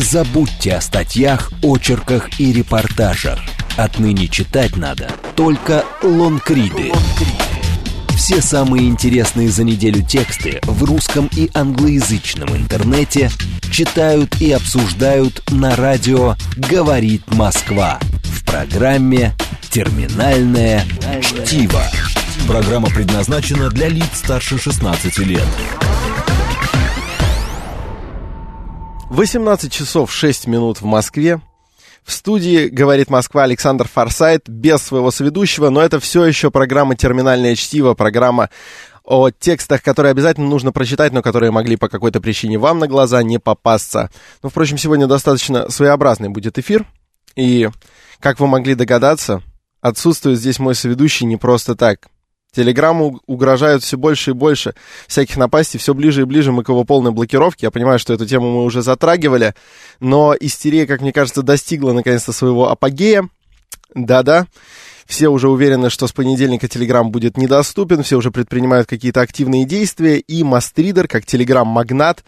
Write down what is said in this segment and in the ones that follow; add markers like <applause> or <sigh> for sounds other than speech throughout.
Забудьте о статьях, очерках и репортажах. Отныне читать надо только лонгриды. Все самые интересные за неделю тексты в русском и англоязычном интернете читают и обсуждают на радио «Говорит Москва» в программе «Терминальное чтиво». Программа предназначена для лиц старше 16 лет. 18 часов 6 минут в Москве. В студии говорит Москва Александр Форсайт без своего соведущего, но это все еще программа «Терминальное чтиво», программа о текстах, которые обязательно нужно прочитать, но которые могли по какой-то причине вам на глаза не попасться. Но, впрочем, сегодня достаточно своеобразный будет эфир. И, как вы могли догадаться, отсутствует здесь мой соведущий не просто так. Телеграмму угрожают все больше и больше всяких напастей, все ближе и ближе мы к его полной блокировке. Я понимаю, что эту тему мы уже затрагивали, но истерия, как мне кажется, достигла наконец-то своего апогея. Да-да, все уже уверены, что с понедельника Телеграм будет недоступен, все уже предпринимают какие-то активные действия, и Мастридер, как Телеграм-магнат,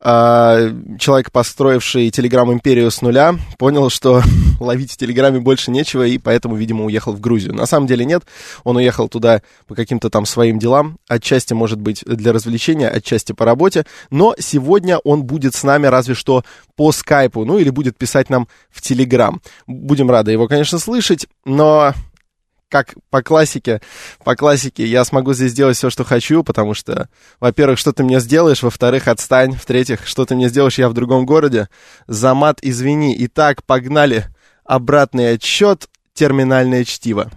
человек, построивший Телеграм-империю с нуля, понял, что <laughs> ловить в Телеграме больше нечего, и поэтому, видимо, уехал в Грузию. На самом деле нет, он уехал туда по каким-то там своим делам, отчасти, может быть, для развлечения, отчасти по работе, но сегодня он будет с нами разве что по скайпу, ну или будет писать нам в Телеграм. Будем рады его, конечно, слышать, но как по классике, по классике я смогу здесь сделать все, что хочу, потому что, во-первых, что ты мне сделаешь, во-вторых, отстань, в-третьих, что ты мне сделаешь, я в другом городе. За мат извини. Итак, погнали. Обратный отсчет, терминальное чтиво.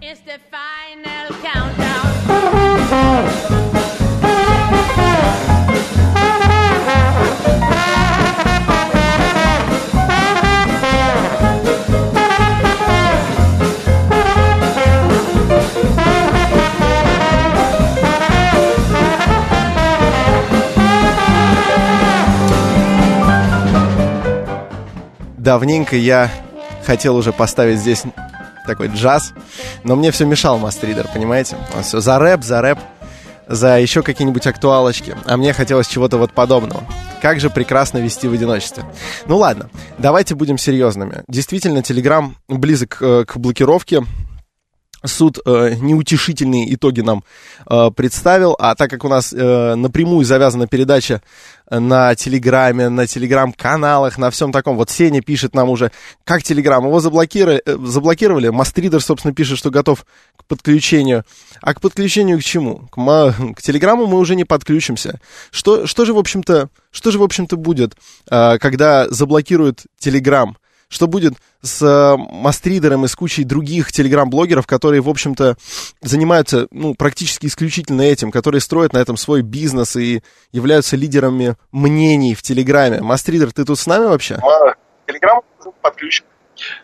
Давненько я хотел уже поставить здесь такой джаз, но мне все мешал Мастридер, понимаете? Он все за рэп, за рэп, за еще какие-нибудь актуалочки, а мне хотелось чего-то вот подобного. Как же прекрасно вести в одиночестве. Ну ладно, давайте будем серьезными. Действительно, Телеграм близок э, к блокировке, суд э, неутешительные итоги нам э, представил, а так как у нас э, напрямую завязана передача на Телеграме, на Телеграм-каналах, на всем таком, вот Сеня пишет нам уже, как Телеграм, его заблокировали, э, заблокировали, Мастридер, собственно, пишет, что готов к подключению, а к подключению к чему? К, к Телеграму мы уже не подключимся. Что, что же, в общем-то, что же, в общем-то, будет, э, когда заблокируют Телеграм? Что будет с э, Мастридером и с кучей других телеграм-блогеров, которые, в общем-то, занимаются ну, практически исключительно этим, которые строят на этом свой бизнес и являются лидерами мнений в Телеграме. Мастридер, ты тут с нами вообще? Телеграм подключен.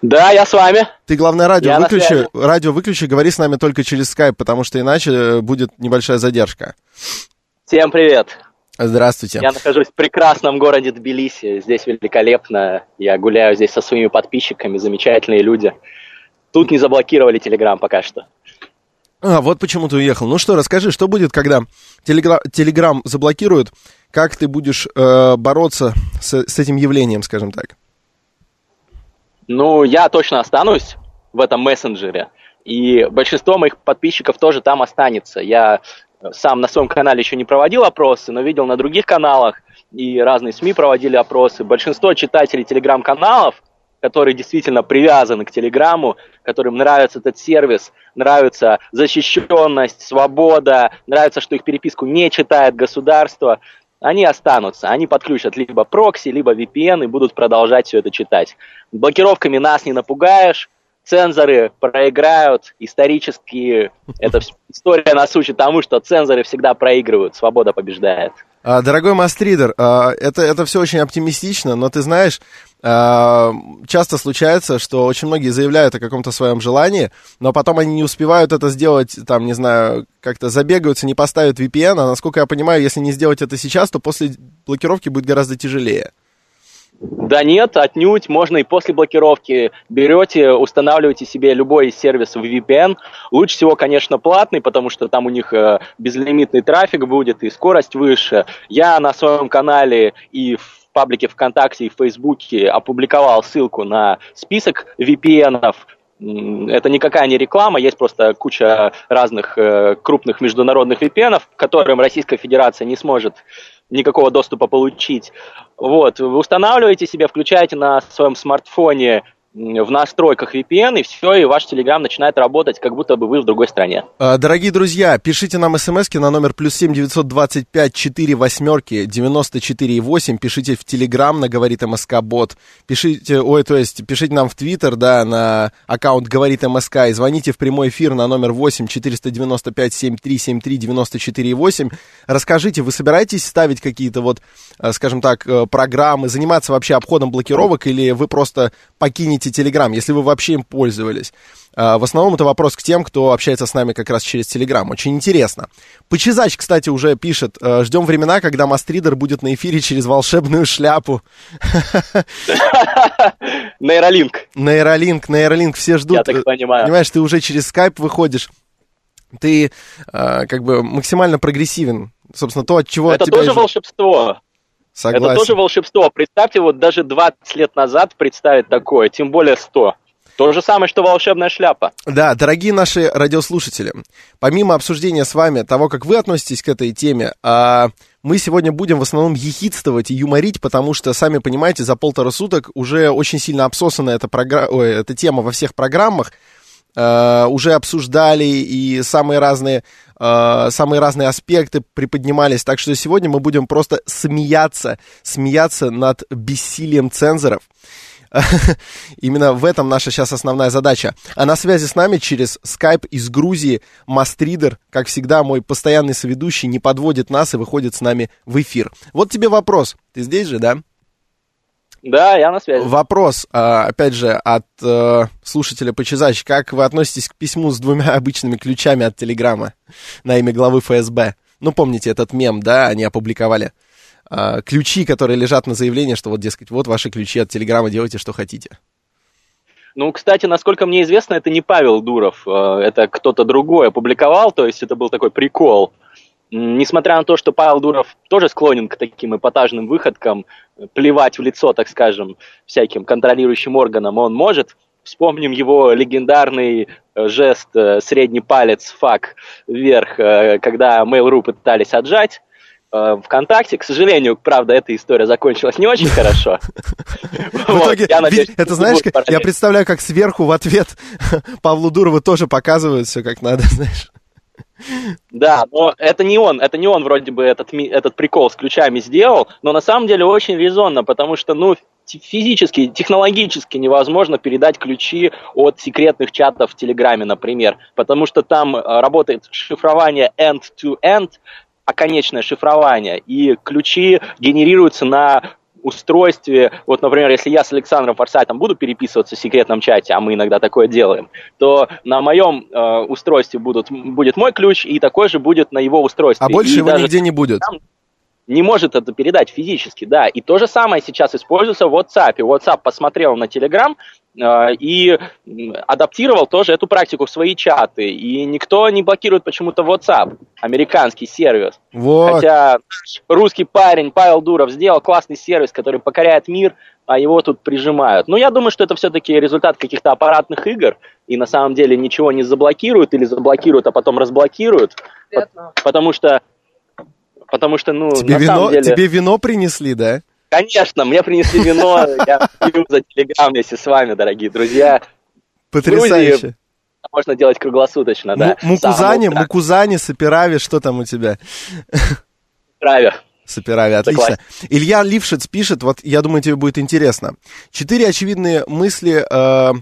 Да, я с вами. Ты, главное, радио я выключи. Радио выключи, говори с нами только через скайп, потому что иначе будет небольшая задержка. Всем привет. Здравствуйте. Я нахожусь в прекрасном городе Тбилиси. Здесь великолепно. Я гуляю здесь со своими подписчиками, замечательные люди. Тут не заблокировали Телеграм пока что. А, вот почему ты уехал. Ну что, расскажи, что будет, когда Телеграм заблокируют? Как ты будешь э, бороться с, с этим явлением, скажем так? Ну, я точно останусь в этом мессенджере. И большинство моих подписчиков тоже там останется. Я сам на своем канале еще не проводил опросы, но видел на других каналах, и разные СМИ проводили опросы. Большинство читателей телеграм-каналов, которые действительно привязаны к Телеграму, которым нравится этот сервис, нравится защищенность, свобода, нравится, что их переписку не читает государство, они останутся, они подключат либо прокси, либо VPN и будут продолжать все это читать. Блокировками нас не напугаешь, цензоры проиграют, исторически эта история нас учит тому, что цензоры всегда проигрывают, свобода побеждает. А, дорогой Мастридер, а, это, это все очень оптимистично, но ты знаешь, а, часто случается, что очень многие заявляют о каком-то своем желании, но потом они не успевают это сделать, там, не знаю, как-то забегаются, не поставят VPN, а насколько я понимаю, если не сделать это сейчас, то после блокировки будет гораздо тяжелее. Да нет, отнюдь, можно и после блокировки. Берете, устанавливаете себе любой сервис в VPN. Лучше всего, конечно, платный, потому что там у них э, безлимитный трафик будет и скорость выше. Я на своем канале и в паблике ВКонтакте и в Фейсбуке опубликовал ссылку на список VPN-ов, это никакая не реклама, есть просто куча разных э, крупных международных VPN, которым Российская Федерация не сможет никакого доступа получить. Вот, вы устанавливаете себе, включаете на своем смартфоне в настройках VPN, и все, и ваш Telegram начинает работать, как будто бы вы в другой стране. А, дорогие друзья, пишите нам смс на номер плюс семь девятьсот двадцать пять четыре восьмерки девяносто четыре восемь. Пишите в Telegram на Говорит МСК Бот. Пишите, ой, то есть пишите нам в Твиттер, да, на аккаунт Говорит МСК и звоните в прямой эфир на номер восемь четыреста девяносто пять семь три семь три девяносто четыре восемь. Расскажите, вы собираетесь ставить какие-то вот, э, скажем так, э, программы, заниматься вообще обходом блокировок или вы просто покинете Telegram, если вы вообще им пользовались. А, в основном это вопрос к тем, кто общается с нами как раз через Telegram. Очень интересно. Почезач, кстати, уже пишет, «Э, ждем времена, когда Мастридер будет на эфире через волшебную шляпу. <laughs> Нейролинк. Нейролинк, нейролинк, все ждут. Я так понимаю. Понимаешь, ты уже через скайп выходишь, ты э, как бы максимально прогрессивен. Собственно, то, от чего Это от тебя тоже волшебство. Согласен. Это тоже волшебство. Представьте, вот даже 20 лет назад представить такое, тем более 100. То же самое, что волшебная шляпа. Да, дорогие наши радиослушатели, помимо обсуждения с вами того, как вы относитесь к этой теме, а, мы сегодня будем в основном ехидствовать и юморить, потому что, сами понимаете, за полтора суток уже очень сильно обсосана эта, програ... Ой, эта тема во всех программах, Uh, уже обсуждали и самые разные, uh, самые разные аспекты приподнимались. Так что сегодня мы будем просто смеяться, смеяться над бессилием цензоров. <laughs> Именно в этом наша сейчас основная задача. А на связи с нами через скайп из Грузии Мастридер, как всегда, мой постоянный соведущий, не подводит нас и выходит с нами в эфир. Вот тебе вопрос. Ты здесь же, да? Да, я на связи. Вопрос, а, опять же, от э, слушателя Почезач. Как вы относитесь к письму с двумя <laughs> обычными ключами от Телеграма на имя главы ФСБ? Ну, помните этот мем, да, они опубликовали. А, ключи, которые лежат на заявлении, что вот, дескать, вот ваши ключи от Телеграма, делайте, что хотите. Ну, кстати, насколько мне известно, это не Павел Дуров, э, это кто-то другой опубликовал, то есть это был такой прикол. Несмотря на то, что Павел Дуров тоже склонен к таким эпатажным выходкам, плевать в лицо, так скажем, всяким контролирующим органам он может. Вспомним его легендарный э, жест э, средний палец фак вверх, э, когда Mail.ru пытались отжать. ВКонтакте. К сожалению, правда, эта история закончилась не очень хорошо. <laughs> В итоге, это знаешь, я представляю, как сверху в ответ <laughs> Павлу Дурову тоже показывают все как надо, <laughs> знаешь. Да, но это не он, это не он вроде бы этот, этот прикол с ключами сделал, но на самом деле очень резонно, потому что, ну, физически, технологически невозможно передать ключи от секретных чатов в Телеграме, например, потому что там э, работает шифрование end-to-end, оконечное шифрование, и ключи генерируются на устройстве, вот, например, если я с Александром Форсайтом буду переписываться в секретном чате, а мы иногда такое делаем, то на моем э, устройстве будут, будет мой ключ, и такой же будет на его устройстве. А больше и его нигде не будет? Там, не может это передать физически, да. И то же самое сейчас используется в WhatsApp. WhatsApp посмотрел на Telegram и адаптировал тоже эту практику в свои чаты. И никто не блокирует почему-то WhatsApp, американский сервис. Вот. Хотя русский парень Павел Дуров сделал классный сервис, который покоряет мир, а его тут прижимают. Но я думаю, что это все-таки результат каких-то аппаратных игр, и на самом деле ничего не заблокируют или заблокируют, а потом разблокируют. Потому что Потому что, ну, тебе на вино, самом деле... Тебе вино принесли, да? Конечно, мне принесли вино, я пью за телеграм вместе с вами, дорогие друзья. Потрясающе. Можно делать круглосуточно, да. Мукузани, Мукузани, Сапирави, что там у тебя? Сапирави. Сапирави, отлично. Илья Лившиц пишет, вот я думаю, тебе будет интересно. Четыре очевидные мысли э,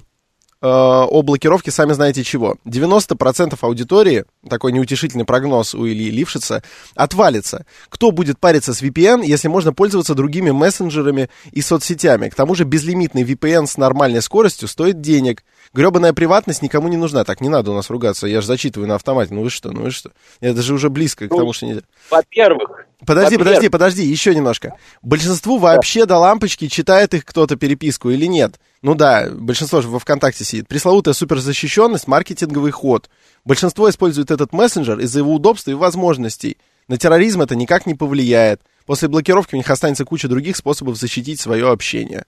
о блокировке сами знаете чего. 90% аудитории, такой неутешительный прогноз у Ильи Лившица, отвалится. Кто будет париться с VPN, если можно пользоваться другими мессенджерами и соцсетями? К тому же безлимитный VPN с нормальной скоростью стоит денег. Гребаная приватность никому не нужна. Так, не надо у нас ругаться, я же зачитываю на автомате. Ну вы что, ну вы что? Это же уже близко к ну, тому, что нельзя. Во-первых, Подожди, подожди, подожди, еще немножко. Большинству вообще до лампочки читает их кто-то переписку или нет? Ну да, большинство же во ВКонтакте сидит. Пресловутая суперзащищенность, маркетинговый ход. Большинство использует этот мессенджер из-за его удобства и возможностей. На терроризм это никак не повлияет. После блокировки у них останется куча других способов защитить свое общение.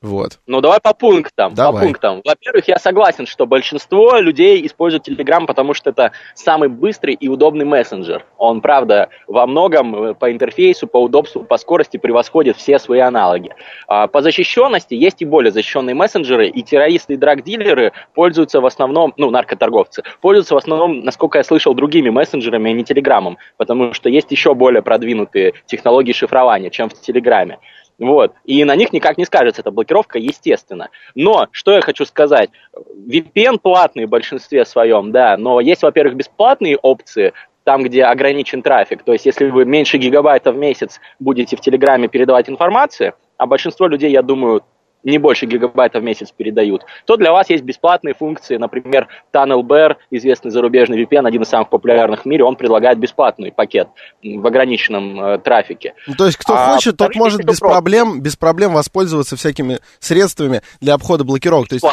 Вот. Ну, давай по пунктам. Давай. По пунктам. Во-первых, я согласен, что большинство людей используют Telegram, потому что это самый быстрый и удобный мессенджер. Он, правда, во многом э, по интерфейсу, по удобству, по скорости превосходит все свои аналоги. А по защищенности есть и более защищенные мессенджеры, и террористы и драг-дилеры пользуются в основном, ну, наркоторговцы, пользуются в основном, насколько я слышал, другими мессенджерами, а не Телеграмом, потому что есть еще более продвинутые технологии шифрования, чем в Телеграме. Вот. И на них никак не скажется эта блокировка, естественно. Но, что я хочу сказать, VPN платный в большинстве своем, да, но есть, во-первых, бесплатные опции, там, где ограничен трафик. То есть, если вы меньше гигабайта в месяц будете в Телеграме передавать информацию, а большинство людей, я думаю, не больше гигабайтов в месяц передают, то для вас есть бесплатные функции, например, TunnelBear, известный зарубежный VPN, один из самых популярных в мире, он предлагает бесплатный пакет в ограниченном э, трафике. Ну, то есть, кто а, хочет, тот может без проблем, без проблем воспользоваться всякими средствами для обхода блокировок. То есть...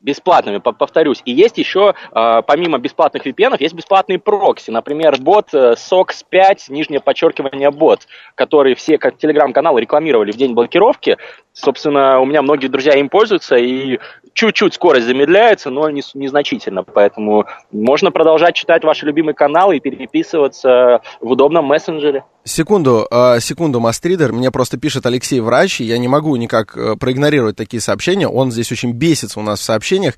Бесплатными, повторюсь. И есть еще, а, помимо бесплатных VPN, есть бесплатные прокси. Например, бот э, SOX5, нижнее подчеркивание бот, который все телеграм-каналы рекламировали в день блокировки. Собственно, у меня многие друзья им пользуются, и чуть-чуть скорость замедляется, но не, незначительно. Поэтому можно продолжать читать ваши любимые каналы и переписываться в удобном мессенджере. Секунду, э, секунду, Мастридер. Мне просто пишет Алексей Врач, и я не могу никак э, проигнорировать такие сообщения. Он здесь очень бесится у нас в сообщениях.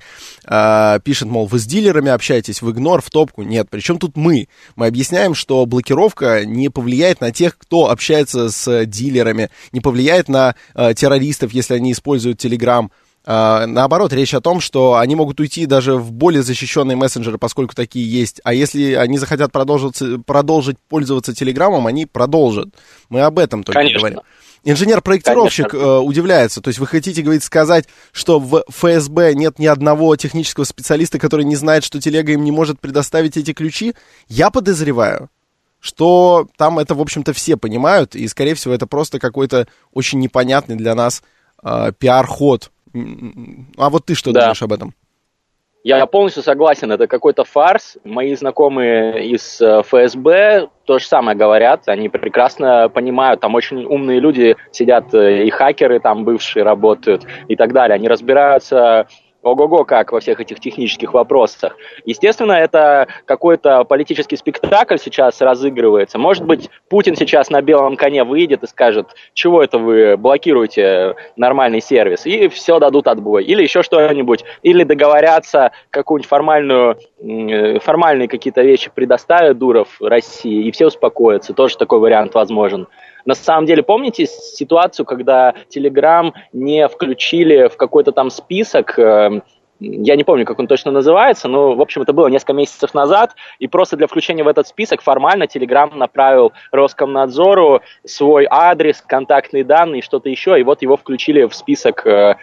Э, пишет, мол, вы с дилерами общаетесь, в игнор, в топку. Нет, причем тут мы? Мы объясняем, что блокировка не повлияет на тех, кто общается с дилерами, не повлияет на террористов, если они используют Telegram. Uh, наоборот, речь о том, что они могут уйти даже в более защищенные мессенджеры, поскольку такие есть. А если они захотят продолжить, продолжить пользоваться Телеграмом, они продолжат. Мы об этом только Конечно. говорим. Инженер-проектировщик э, удивляется. То есть вы хотите, говорит, сказать, что в ФСБ нет ни одного технического специалиста, который не знает, что телега им не может предоставить эти ключи? Я подозреваю, что там это, в общем-то, все понимают, и, скорее всего, это просто какой-то очень непонятный для нас э, пиар-ход а вот ты что да. думаешь об этом? Я полностью согласен, это какой-то фарс. Мои знакомые из э, ФСБ то же самое говорят, они прекрасно понимают, там очень умные люди сидят, э, и хакеры там бывшие работают и так далее. Они разбираются ого-го как во всех этих технических вопросах. Естественно, это какой-то политический спектакль сейчас разыгрывается. Может быть, Путин сейчас на белом коне выйдет и скажет, чего это вы блокируете нормальный сервис, и все дадут отбой. Или еще что-нибудь. Или договорятся какую-нибудь формальную, формальные какие-то вещи предоставят Дуров России, и все успокоятся. Тоже такой вариант возможен. На самом деле, помните ситуацию, когда Telegram не включили в какой-то там список эм, я не помню, как он точно называется, но, в общем, это было несколько месяцев назад, и просто для включения в этот список формально Telegram направил Роскомнадзору свой адрес, контактные данные что-то еще, и вот его включили в список э,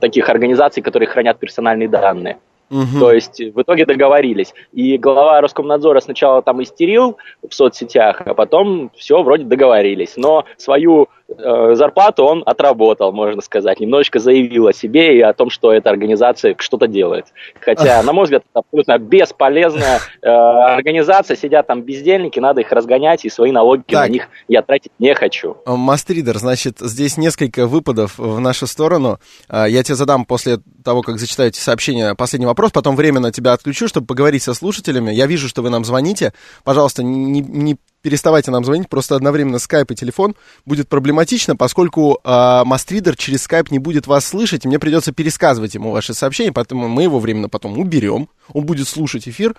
таких организаций, которые хранят персональные данные. Угу. То есть в итоге договорились. И глава Роскомнадзора сначала там истерил в соцсетях, а потом все вроде договорились. Но свою зарплату он отработал, можно сказать, немножечко заявил о себе и о том, что эта организация что-то делает. Хотя, <laughs> на мой взгляд, это абсолютно бесполезная э, организация, сидят там бездельники, надо их разгонять, и свои налоги так. на них я тратить не хочу. Э, Мастридер, значит, здесь несколько выпадов в нашу сторону. Э, я тебе задам после того, как зачитаю эти сообщения, последний вопрос, потом временно тебя отключу, чтобы поговорить со слушателями. Я вижу, что вы нам звоните. Пожалуйста, не, не переставайте нам звонить, просто одновременно скайп и телефон будет проблематично, поскольку э, Мастридер через скайп не будет вас слышать, и мне придется пересказывать ему ваши сообщения, поэтому мы его временно потом уберем, он будет слушать эфир,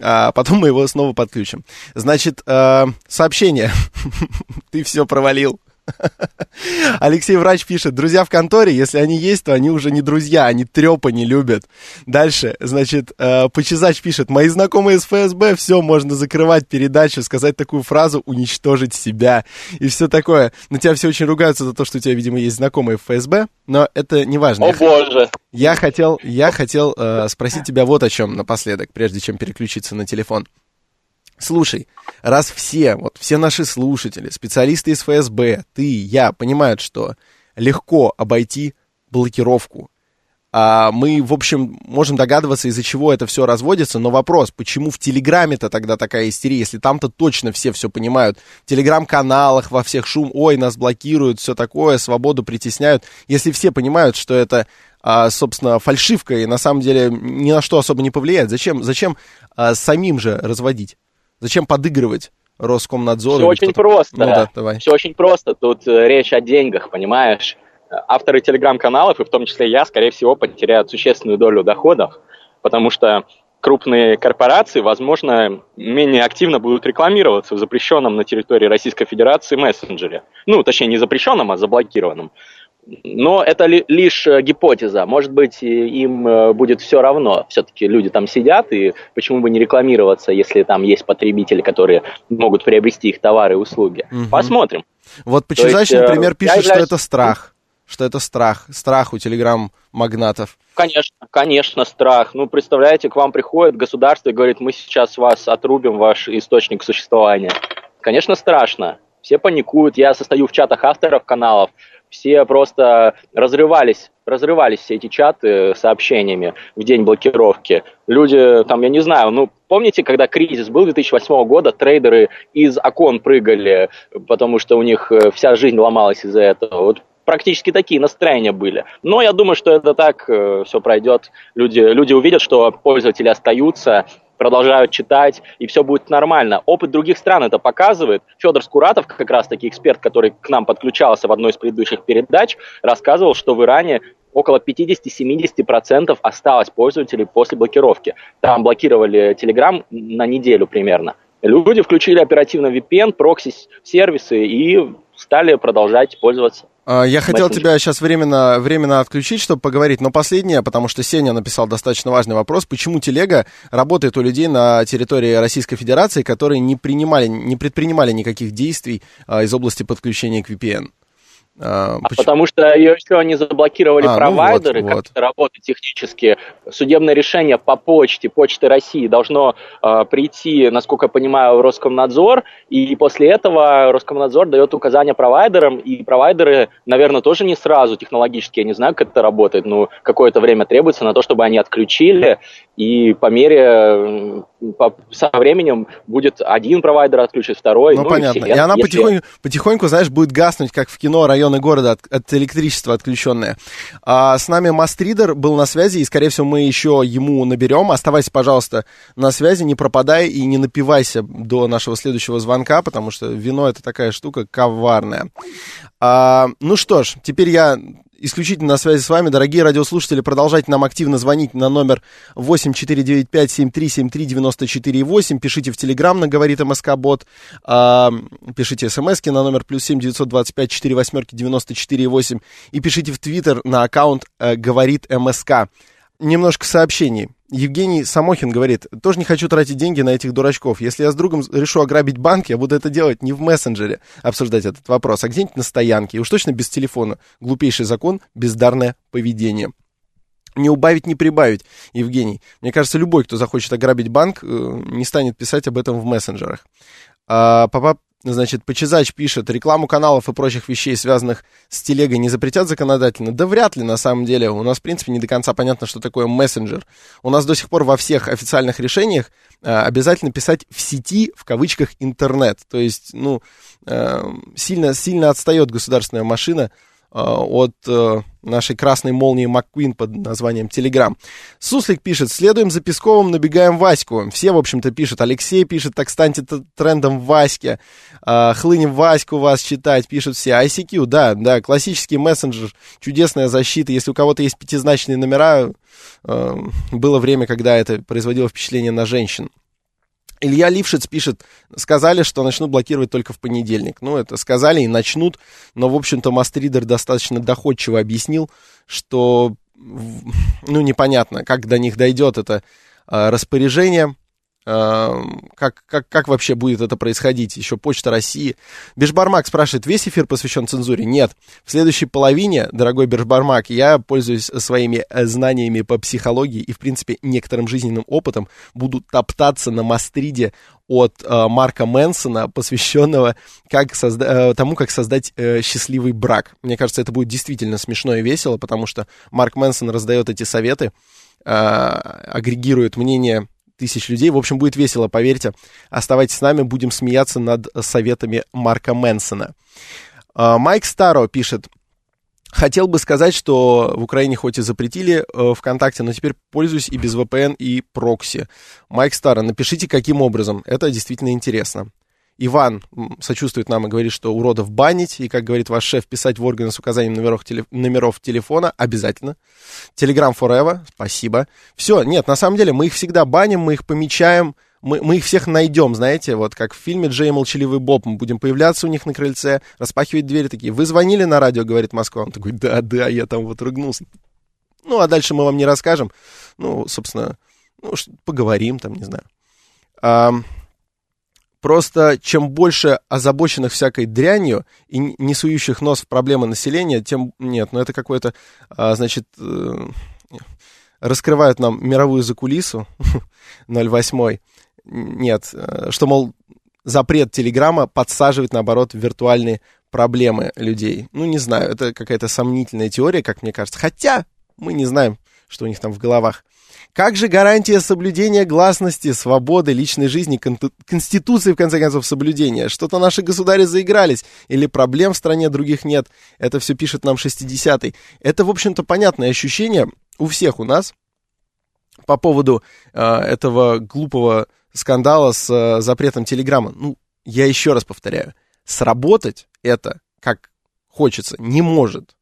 а потом мы его снова подключим. Значит, э, сообщение. <laughs> Ты все провалил. <laughs> Алексей Врач пишет, друзья в конторе, если они есть, то они уже не друзья, они трепа не любят. Дальше, значит, э, Почезач пишет, мои знакомые из ФСБ, все, можно закрывать передачу, сказать такую фразу, уничтожить себя и все такое. На тебя все очень ругаются за то, что у тебя, видимо, есть знакомые в ФСБ, но это не важно. О я боже! Я хотел, я хотел э, спросить тебя вот о чем напоследок, прежде чем переключиться на телефон. Слушай, раз все, вот все наши слушатели, специалисты из ФСБ, ты, я, понимают, что легко обойти блокировку, А, мы, в общем, можем догадываться, из-за чего это все разводится, но вопрос, почему в Телеграме-то тогда такая истерия, если там-то точно все все понимают, в Телеграм-каналах во всех шум, ой, нас блокируют, все такое, свободу притесняют, если все понимают, что это а, собственно, фальшивка и на самом деле ни на что особо не повлияет. Зачем, зачем а, самим же разводить? Зачем подыгрывать? Роскомнадзору? Все очень просто. Ну, да, давай. Все очень просто. Тут э, речь о деньгах, понимаешь? Авторы телеграм-каналов, и в том числе я, скорее всего, потеряют существенную долю доходов, потому что крупные корпорации, возможно, менее активно будут рекламироваться в запрещенном на территории Российской Федерации мессенджере. Ну, точнее, не запрещенном, а заблокированном. Но это ли, лишь э, гипотеза. Может быть, им э, будет все равно. Все-таки люди там сидят, и почему бы не рекламироваться, если там есть потребители, которые могут приобрести их товары и услуги. Угу. Посмотрим. Вот Почезач, например, э, пишет, являюсь... что это страх. Что это страх. Страх у телеграм-магнатов. Конечно, конечно, страх. Ну, представляете, к вам приходит государство и говорит, мы сейчас вас отрубим, ваш источник существования. Конечно, страшно. Все паникуют. Я состою в чатах авторов каналов все просто разрывались, разрывались все эти чаты сообщениями в день блокировки. Люди, там, я не знаю, ну, помните, когда кризис был 2008 года, трейдеры из окон прыгали, потому что у них э, вся жизнь ломалась из-за этого. Вот практически такие настроения были. Но я думаю, что это так э, все пройдет. Люди, люди увидят, что пользователи остаются, продолжают читать, и все будет нормально. Опыт других стран это показывает. Федор Скуратов, как раз таки эксперт, который к нам подключался в одной из предыдущих передач, рассказывал, что в Иране около 50-70% осталось пользователей после блокировки. Там блокировали Telegram на неделю примерно. Люди включили оперативно VPN, прокси-сервисы и стали продолжать пользоваться. А, я хотел тебя сейчас временно, временно отключить, чтобы поговорить, но последнее, потому что Сеня написал достаточно важный вопрос, почему телега работает у людей на территории Российской Федерации, которые не, принимали, не предпринимали никаких действий а, из области подключения к VPN? А, а потому что ее еще не заблокировали а, провайдеры, ну вот, как вот. это работает технически. Судебное решение по почте, Почты России должно э, прийти, насколько я понимаю, в Роскомнадзор, и после этого Роскомнадзор дает указания провайдерам, и провайдеры, наверное, тоже не сразу технологически, я не знаю, как это работает, но какое-то время требуется на то, чтобы они отключили, и по мере, по, со временем будет один провайдер отключить, второй. Ну, ну понятно. И, все. и она Если... потихоньку, потихоньку, знаешь, будет гаснуть, как в кино район районы города от, от электричества отключенные. А, с нами Мастридер был на связи, и, скорее всего, мы еще ему наберем. Оставайся, пожалуйста, на связи, не пропадай и не напивайся до нашего следующего звонка, потому что вино это такая штука коварная. А, ну что ж, теперь я исключительно на связи с вами. Дорогие радиослушатели, продолжайте нам активно звонить на номер 8495-7373-94-8. Пишите в Телеграм на «Говорит МСК Бот». А, пишите смски на номер плюс 7 925 4 восьмерки 94 8. И пишите в Твиттер на аккаунт э, «Говорит МСК». Немножко сообщений. Евгений Самохин говорит, тоже не хочу тратить деньги на этих дурачков. Если я с другом решу ограбить банк, я буду это делать не в мессенджере, обсуждать этот вопрос, а где-нибудь на стоянке. И уж точно без телефона. Глупейший закон, бездарное поведение. Не убавить, не прибавить, Евгений. Мне кажется, любой, кто захочет ограбить банк, э, не станет писать об этом в мессенджерах. А, папа Значит, Почезач пишет, рекламу каналов и прочих вещей, связанных с телегой, не запретят законодательно? Да вряд ли, на самом деле. У нас, в принципе, не до конца понятно, что такое мессенджер. У нас до сих пор во всех официальных решениях э, обязательно писать в сети, в кавычках, интернет. То есть, ну, э, сильно, сильно отстает государственная машина от э, нашей красной молнии МакКуин под названием Телеграм. Суслик пишет, следуем за Песковым, набегаем Ваську. Все, в общем-то, пишут. Алексей пишет, так станьте трендом Ваське. Э, хлынем Ваську вас читать, пишут все. ICQ, да, да, классический мессенджер, чудесная защита. Если у кого-то есть пятизначные номера, было время, когда это производило впечатление на женщин. Илья Лившиц пишет, сказали, что начнут блокировать только в понедельник. Ну, это сказали и начнут, но, в общем-то, Мастридер достаточно доходчиво объяснил, что, ну, непонятно, как до них дойдет это а, распоряжение, как, как, как вообще будет это происходить? Еще Почта России. Бешбармак спрашивает, весь эфир посвящен цензуре? Нет. В следующей половине, дорогой Бешбармак, я пользуюсь своими э, знаниями по психологии и, в принципе, некоторым жизненным опытом, буду топтаться на мастриде от э, Марка Мэнсона, посвященного как созда- э, тому, как создать э, счастливый брак. Мне кажется, это будет действительно смешно и весело, потому что Марк Мэнсон раздает эти советы, э, агрегирует мнение тысяч людей. В общем, будет весело, поверьте. Оставайтесь с нами, будем смеяться над советами Марка Мэнсона. А, Майк Старо пишет, Хотел бы сказать, что в Украине хоть и запретили э, ВКонтакте, но теперь пользуюсь и без VPN, и прокси. Майк Старо, напишите, каким образом. Это действительно интересно. Иван сочувствует нам и говорит, что уродов банить, и, как говорит ваш шеф, писать в органы с указанием номеров, теле, номеров телефона обязательно. Telegram Forever, спасибо. Все, нет, на самом деле мы их всегда баним, мы их помечаем, мы, мы их всех найдем, знаете, вот как в фильме «Джей Молчаливый Боб», мы будем появляться у них на крыльце, распахивать двери такие, вы звонили на радио, говорит Москва, он такой, да, да, я там вот ругнулся. Ну, а дальше мы вам не расскажем, ну, собственно, ну, поговорим там, не знаю. Просто чем больше озабоченных всякой дрянью и не сующих нос в проблемы населения, тем... Нет, ну это какое-то, а, значит, э, раскрывают нам мировую закулису <laughs> 08 Нет, э, что, мол, запрет Телеграма подсаживает, наоборот, виртуальные проблемы людей. Ну, не знаю, это какая-то сомнительная теория, как мне кажется. Хотя мы не знаем, что у них там в головах. Как же гарантия соблюдения гласности, свободы, личной жизни, кон- конституции, в конце концов, соблюдения? Что-то наши государи заигрались, или проблем в стране других нет? Это все пишет нам 60-й. Это, в общем-то, понятное ощущение у всех у нас по поводу э, этого глупого скандала с э, запретом Телеграма. Ну, я еще раз повторяю, сработать это, как хочется, не может.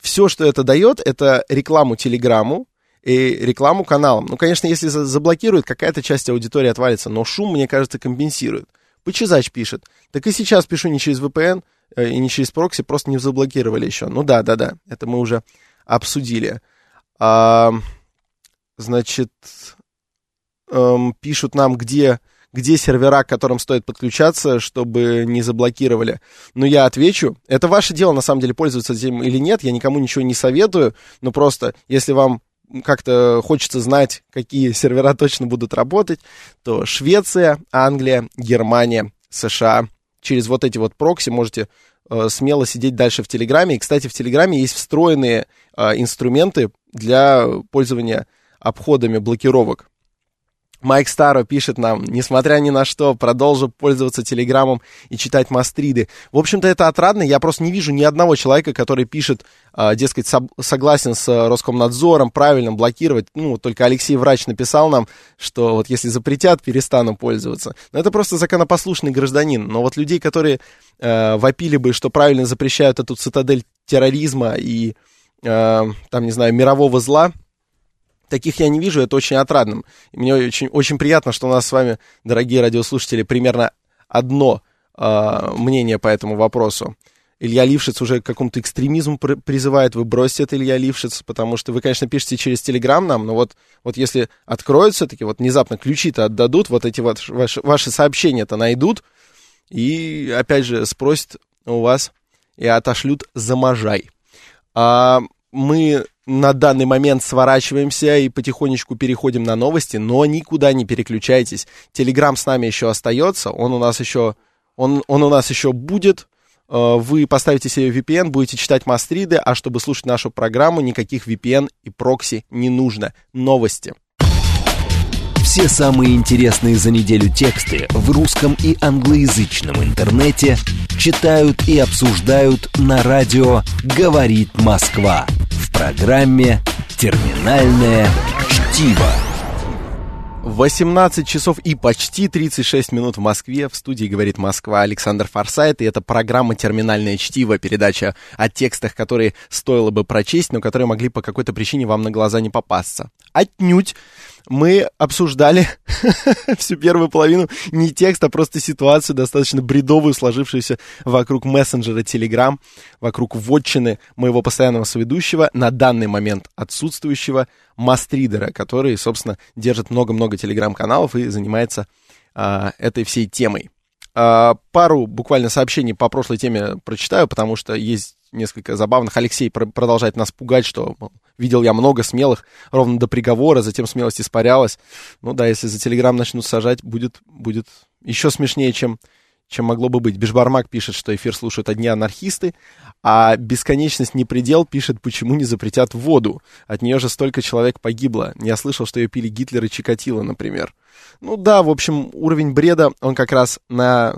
Все, что это дает, это рекламу Телеграму, и рекламу каналам. Ну, конечно, если заблокируют, какая-то часть аудитории отвалится, но шум, мне кажется, компенсирует. Почезач пишет. Так и сейчас пишу не через VPN э, и не через прокси, просто не заблокировали еще. Ну да, да, да, это мы уже обсудили. А, значит, эм, пишут нам, где, где сервера, к которым стоит подключаться, чтобы не заблокировали. Но я отвечу. Это ваше дело, на самом деле, пользоваться этим или нет. Я никому ничего не советую. Но просто, если вам как-то хочется знать, какие сервера точно будут работать, то Швеция, Англия, Германия, США. Через вот эти вот прокси можете э, смело сидеть дальше в Телеграме. И, кстати, в Телеграме есть встроенные э, инструменты для пользования обходами блокировок. Майк Старо пишет нам, несмотря ни на что, продолжу пользоваться Телеграмом и читать Мастриды. В общем-то, это отрадно. Я просто не вижу ни одного человека, который пишет, э, дескать, согласен с Роскомнадзором, правильно блокировать. Ну, только Алексей Врач написал нам, что вот если запретят, перестану пользоваться. Но это просто законопослушный гражданин. Но вот людей, которые э, вопили бы, что правильно запрещают эту цитадель терроризма и, э, там, не знаю, мирового зла, таких я не вижу, это очень отрадным. И мне очень, очень приятно, что у нас с вами, дорогие радиослушатели, примерно одно э, мнение по этому вопросу. Илья Лившиц уже к какому-то экстремизму призывает, вы бросьте это, Илья Лившиц, потому что вы, конечно, пишете через Телеграм нам, но вот, вот если откроют все-таки, вот внезапно ключи-то отдадут, вот эти вот ваши, ваши сообщения-то найдут, и, опять же, спросят у вас и отошлют за можай. А мы на данный момент сворачиваемся и потихонечку переходим на новости, но никуда не переключайтесь. Телеграм с нами еще остается, он у нас еще, он, он у нас еще будет. Э, вы поставите себе VPN, будете читать мастриды, а чтобы слушать нашу программу, никаких VPN и прокси не нужно. Новости. Все самые интересные за неделю тексты в русском и англоязычном интернете читают и обсуждают на радио «Говорит Москва» в программе «Терминальное чтиво». 18 часов и почти 36 минут в Москве. В студии говорит Москва Александр Форсайт. И это программа «Терминальное чтиво», передача о текстах, которые стоило бы прочесть, но которые могли по какой-то причине вам на глаза не попасться. Отнюдь. Мы обсуждали <laughs> всю первую половину не текст, а просто ситуацию достаточно бредовую, сложившуюся вокруг мессенджера Telegram, вокруг вотчины моего постоянного соведущего, на данный момент отсутствующего мастридера, который, собственно, держит много-много телеграм-каналов и занимается а, этой всей темой. А, пару буквально сообщений по прошлой теме прочитаю, потому что есть несколько забавных. Алексей пр- продолжает нас пугать, что видел я много смелых ровно до приговора, затем смелость испарялась. Ну да, если за Телеграм начнут сажать, будет, будет еще смешнее, чем, чем могло бы быть. Бешбармак пишет, что эфир слушают одни анархисты, а бесконечность не предел пишет, почему не запретят воду. От нее же столько человек погибло. Я слышал, что ее пили Гитлер и Чикатило, например. Ну да, в общем, уровень бреда, он как раз на...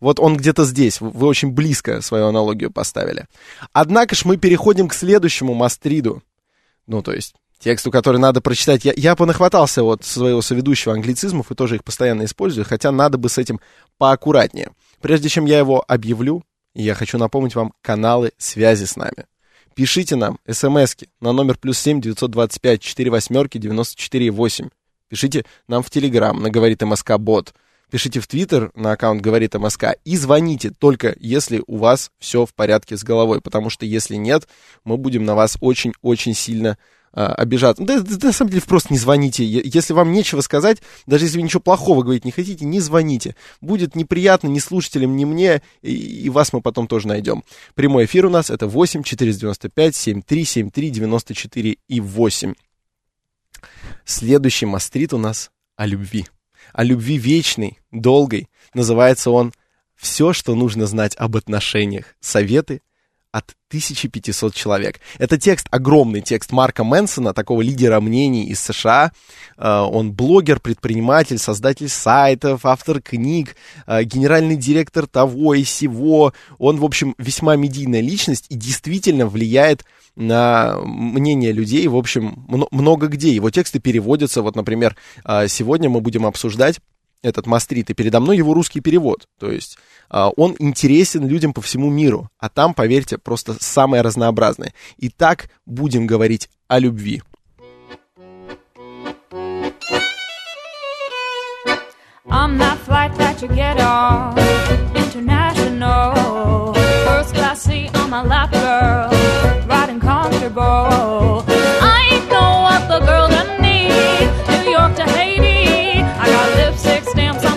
Вот он где-то здесь. Вы очень близко свою аналогию поставили. Однако ж мы переходим к следующему мастриду. Ну, то есть тексту, который надо прочитать. Я, я понахватался вот своего соведущего англицизмов и тоже их постоянно использую, хотя надо бы с этим поаккуратнее. Прежде чем я его объявлю, я хочу напомнить вам каналы связи с нами. Пишите нам смски на номер плюс семь девятьсот двадцать пять четыре восьмерки девяносто четыре восемь. Пишите нам в Телеграм на «Говорит МСК Бот». Пишите в Твиттер на аккаунт «Говорит МСК» и звоните только если у вас все в порядке с головой, потому что если нет, мы будем на вас очень-очень сильно а, обижаться. Да, да, на самом деле, просто не звоните. Если вам нечего сказать, даже если вы ничего плохого говорить не хотите, не звоните. Будет неприятно ни слушателям, ни мне, и, и вас мы потом тоже найдем. Прямой эфир у нас это 8 495 73 73 94 и 8. Следующий мастрит у нас о любви. О любви вечной, долгой. Называется он «Все, что нужно знать об отношениях. Советы от 1500 человек. Это текст, огромный текст Марка Мэнсона, такого лидера мнений из США. Э, он блогер, предприниматель, создатель сайтов, автор книг, э, генеральный директор того и сего. Он, в общем, весьма медийная личность и действительно влияет на мнение людей, в общем, много где. Его тексты переводятся. Вот, например, э, сегодня мы будем обсуждать этот мастрит, и передо мной его русский перевод. То есть он интересен людям по всему миру, а там, поверьте, просто самое разнообразное. Итак, будем говорить о любви. I'm that flight that you get on international. First class seat on my lap, girl, riding comfortable. I know what the girl that need New York to Haiti.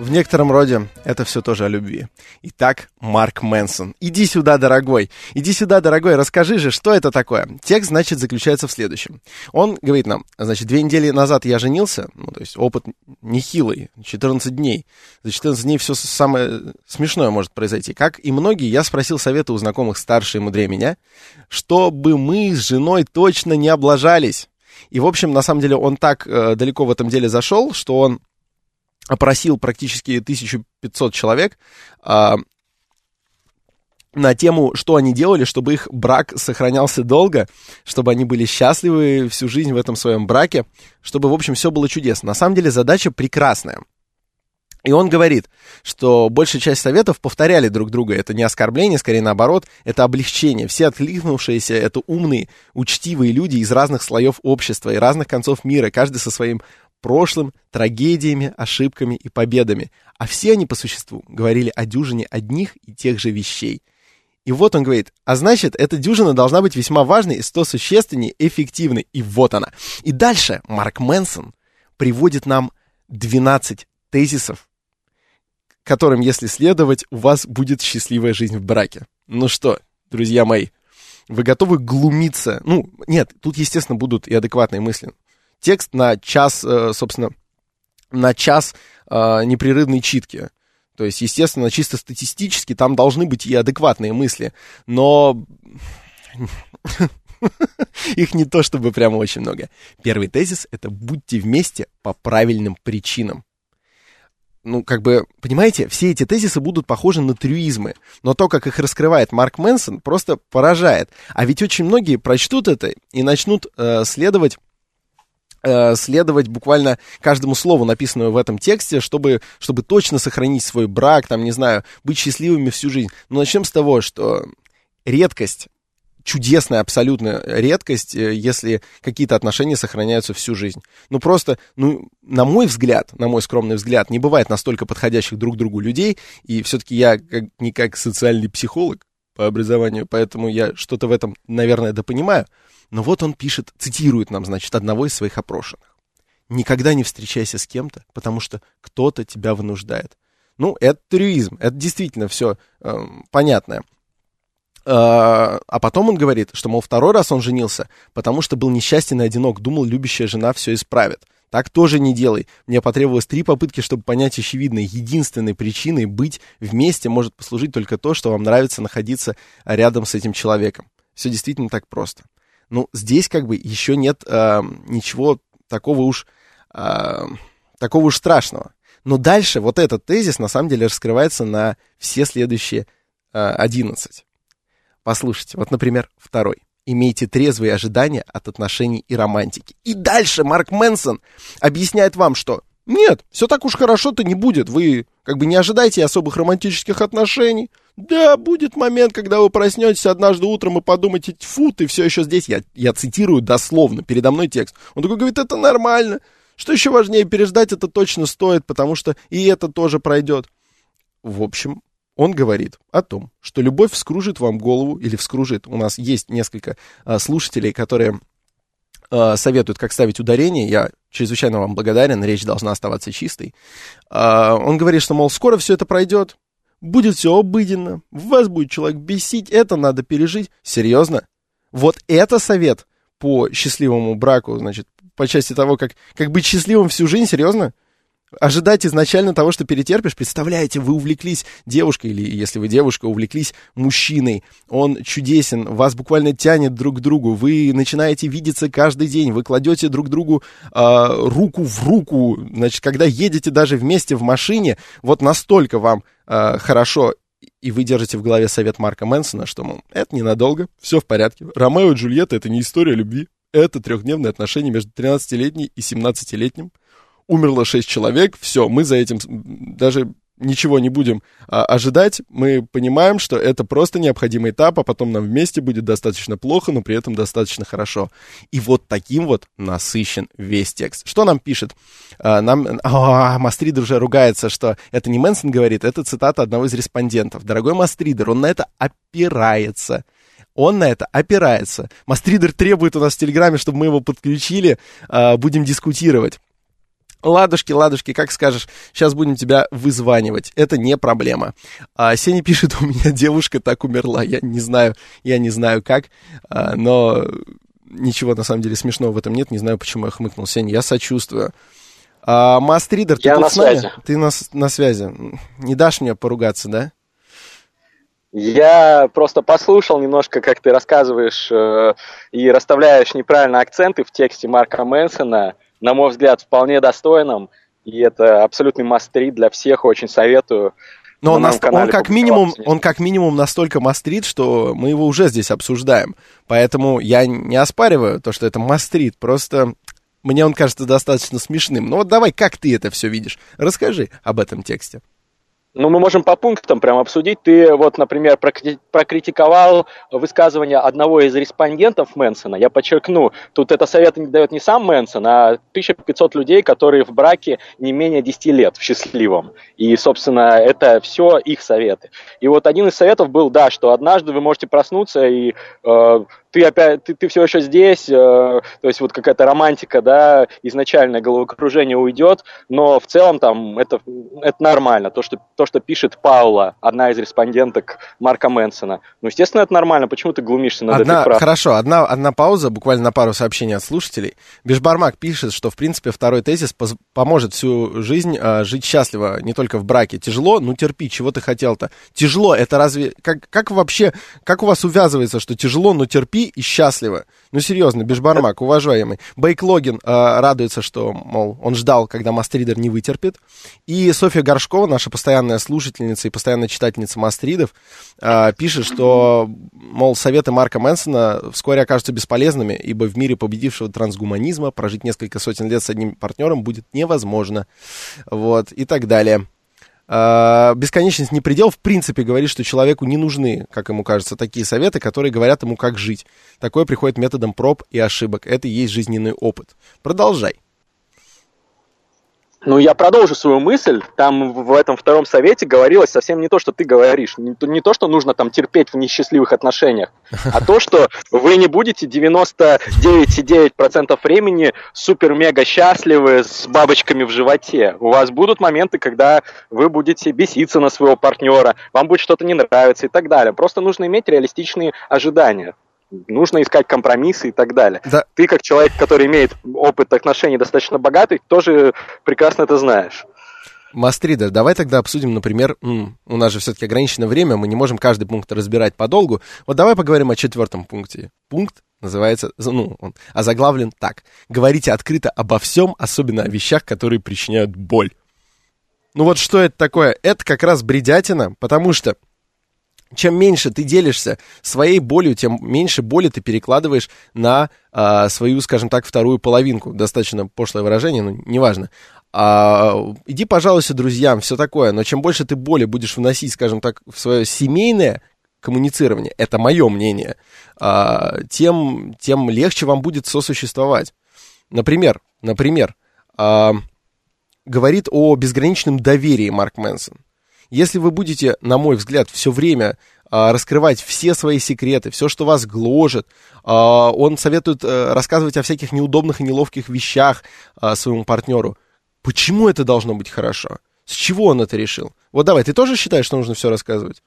В некотором роде это все тоже о любви. Итак, Марк Мэнсон. Иди сюда, дорогой. Иди сюда, дорогой. Расскажи же, что это такое. Текст, значит, заключается в следующем. Он говорит нам, значит, две недели назад я женился, ну, то есть опыт нехилый, 14 дней. За 14 дней все самое смешное может произойти. Как и многие, я спросил совета у знакомых старше и мудрее меня, чтобы мы с женой точно не облажались. И, в общем, на самом деле, он так э, далеко в этом деле зашел, что он опросил практически 1500 человек а, на тему, что они делали, чтобы их брак сохранялся долго, чтобы они были счастливы всю жизнь в этом своем браке, чтобы, в общем, все было чудесно. На самом деле задача прекрасная. И он говорит, что большая часть советов повторяли друг друга. Это не оскорбление, скорее наоборот, это облегчение. Все откликнувшиеся — это умные, учтивые люди из разных слоев общества и разных концов мира, каждый со своим прошлым, трагедиями, ошибками и победами. А все они по существу говорили о дюжине одних и тех же вещей. И вот он говорит, а значит, эта дюжина должна быть весьма важной и сто существенней, эффективной. И вот она. И дальше Марк Мэнсон приводит нам 12 тезисов, которым, если следовать, у вас будет счастливая жизнь в браке. Ну что, друзья мои, вы готовы глумиться? Ну, нет, тут, естественно, будут и адекватные мысли текст на час, э, собственно, на час э, непрерывной читки. То есть, естественно, чисто статистически там должны быть и адекватные мысли, но <laughs> их не то чтобы прямо очень много. Первый тезис — это будьте вместе по правильным причинам. Ну, как бы, понимаете, все эти тезисы будут похожи на трюизмы, но то, как их раскрывает Марк Мэнсон, просто поражает. А ведь очень многие прочтут это и начнут э, следовать следовать буквально каждому слову, написанному в этом тексте, чтобы, чтобы точно сохранить свой брак, там, не знаю, быть счастливыми всю жизнь. Но начнем с того, что редкость чудесная абсолютно редкость, э, если какие-то отношения сохраняются всю жизнь. Ну просто, ну, на мой взгляд, на мой скромный взгляд, не бывает настолько подходящих друг другу людей, и все-таки я как, не как социальный психолог по образованию, поэтому я что-то в этом, наверное, допонимаю. Но вот он пишет, цитирует нам, значит, одного из своих опрошенных. Никогда не встречайся с кем-то, потому что кто-то тебя вынуждает. Ну, это трюизм, это действительно все э, понятное. А, а потом он говорит, что, мол, второй раз он женился, потому что был несчастен и одинок, думал, любящая жена все исправит. Так тоже не делай. Мне потребовалось три попытки, чтобы понять очевидное. Единственной причиной быть вместе может послужить только то, что вам нравится находиться рядом с этим человеком. Все действительно так просто. Ну, здесь как бы еще нет э, ничего такого уж, э, такого уж страшного. Но дальше вот этот тезис на самом деле раскрывается на все следующие э, 11. Послушайте, вот, например, второй. Имейте трезвые ожидания от отношений и романтики. И дальше Марк Мэнсон объясняет вам, что нет, все так уж хорошо-то не будет. Вы как бы не ожидайте особых романтических отношений. Да, будет момент, когда вы проснетесь однажды утром и подумаете, фу, ты все еще здесь. Я, я цитирую дословно, передо мной текст. Он такой говорит, это нормально. Что еще важнее, переждать это точно стоит, потому что и это тоже пройдет. В общем, он говорит о том, что любовь вскружит вам голову или вскружит. У нас есть несколько а, слушателей, которые а, советуют, как ставить ударение. Я чрезвычайно вам благодарен, речь должна оставаться чистой. А, он говорит, что, мол, скоро все это пройдет, будет все обыденно, вас будет человек бесить, это надо пережить. Серьезно? Вот это совет по счастливому браку, значит, по части того, как, как быть счастливым всю жизнь, серьезно? Ожидать изначально того, что перетерпишь. Представляете, вы увлеклись девушкой, или если вы девушка, увлеклись мужчиной. Он чудесен, вас буквально тянет друг к другу. Вы начинаете видеться каждый день. Вы кладете друг другу э, руку в руку. Значит, когда едете даже вместе в машине, вот настолько вам э, хорошо и вы держите в голове совет Марка Мэнсона, что, мол, это ненадолго, все в порядке. Ромео и Джульетта — это не история любви, это трехдневные отношения между 13-летней и 17-летним умерло 6 человек, все, мы за этим даже ничего не будем а, ожидать, мы понимаем, что это просто необходимый этап, а потом нам вместе будет достаточно плохо, но при этом достаточно хорошо. И вот таким вот насыщен весь текст. Что нам пишет? А, нам, а, Мастридер уже ругается, что это не Мэнсон говорит, это цитата одного из респондентов. Дорогой Мастридер, он на это опирается. Он на это опирается. Мастридер требует у нас в Телеграме, чтобы мы его подключили, а, будем дискутировать. Ладушки, ладушки, как скажешь, сейчас будем тебя вызванивать. Это не проблема. А, Сеня пишет, у меня девушка так умерла. Я не знаю, я не знаю как, а, но ничего на самом деле смешного в этом нет. Не знаю, почему я хмыкнул. Сеня, я сочувствую. А, Мастридер, ты я тут на с нами? связи. Ты на, на связи. Не дашь мне поругаться, да? Я просто послушал немножко, как ты рассказываешь э, и расставляешь неправильно акценты в тексте Марка Мэнсона на мой взгляд, вполне достойным. И это абсолютный мастрит для всех, очень советую. Но он, На наст- он, как минимум, он как минимум настолько мастрит, что мы его уже здесь обсуждаем. Поэтому я не оспариваю то, что это мастрит. Просто мне он кажется достаточно смешным. Ну вот давай, как ты это все видишь? Расскажи об этом тексте. Ну, мы можем по пунктам прям обсудить. Ты вот, например, прокри- прокритиковал высказывание одного из респондентов Мэнсона. Я подчеркну, тут это совет не дает не сам Мэнсон, а 1500 людей, которые в браке не менее 10 лет в счастливом. И, собственно, это все их советы. И вот один из советов был, да, что однажды вы можете проснуться и э, ты опять, ты, ты все еще здесь, э, то есть вот какая-то романтика, да, изначальное головокружение уйдет, но в целом там это, это нормально, то что, то, что пишет Паула, одна из респонденток Марка Мэнсона. Ну, естественно, это нормально, почему ты глумишься над Одна, этой фразой? хорошо, одна, одна пауза, буквально на пару сообщений от слушателей. Бешбармак пишет, что, в принципе, второй тезис поз- поможет всю жизнь э, жить счастливо, не только в браке. Тяжело, ну терпи, чего ты хотел-то? Тяжело, это разве... Как, как вообще, как у вас увязывается, что тяжело, но терпи, любви и счастливы. Ну, серьезно, Бешбармак, уважаемый. Бейк Логин э, радуется, что, мол, он ждал, когда Мастридер не вытерпит. И Софья Горшкова, наша постоянная слушательница и постоянная читательница Мастридов, э, пишет, что, мол, советы Марка Мэнсона вскоре окажутся бесполезными, ибо в мире победившего трансгуманизма прожить несколько сотен лет с одним партнером будет невозможно. Вот, и так далее. Uh, бесконечность не предел, в принципе, говорит, что человеку не нужны, как ему кажется, такие советы, которые говорят ему, как жить. Такое приходит методом проб и ошибок. Это и есть жизненный опыт. Продолжай. Ну, я продолжу свою мысль. Там в этом втором совете говорилось совсем не то, что ты говоришь. Не, не то, что нужно там терпеть в несчастливых отношениях, а то, что вы не будете 99,9% времени супер-мега счастливы с бабочками в животе. У вас будут моменты, когда вы будете беситься на своего партнера, вам будет что-то не нравиться и так далее. Просто нужно иметь реалистичные ожидания нужно искать компромиссы и так далее. Да. Ты, как человек, который имеет опыт отношений достаточно богатый, тоже прекрасно это знаешь. Мастридер, давай тогда обсудим, например, у нас же все-таки ограниченное время, мы не можем каждый пункт разбирать подолгу. Вот давай поговорим о четвертом пункте. Пункт называется, ну, он озаглавлен так. Говорите открыто обо всем, особенно о вещах, которые причиняют боль. Ну вот что это такое? Это как раз бредятина, потому что чем меньше ты делишься своей болью, тем меньше боли ты перекладываешь на а, свою, скажем так, вторую половинку. Достаточно пошлое выражение, но неважно. А, иди пожалуйся друзьям, все такое. Но чем больше ты боли будешь вносить, скажем так, в свое семейное коммуницирование, это мое мнение, а, тем, тем легче вам будет сосуществовать. Например, например, а, говорит о безграничном доверии Марк Мэнсон. Если вы будете, на мой взгляд, все время а, раскрывать все свои секреты, все, что вас гложет. А, он советует а, рассказывать о всяких неудобных и неловких вещах а, своему партнеру. Почему это должно быть хорошо? С чего он это решил? Вот давай, ты тоже считаешь, что нужно все рассказывать?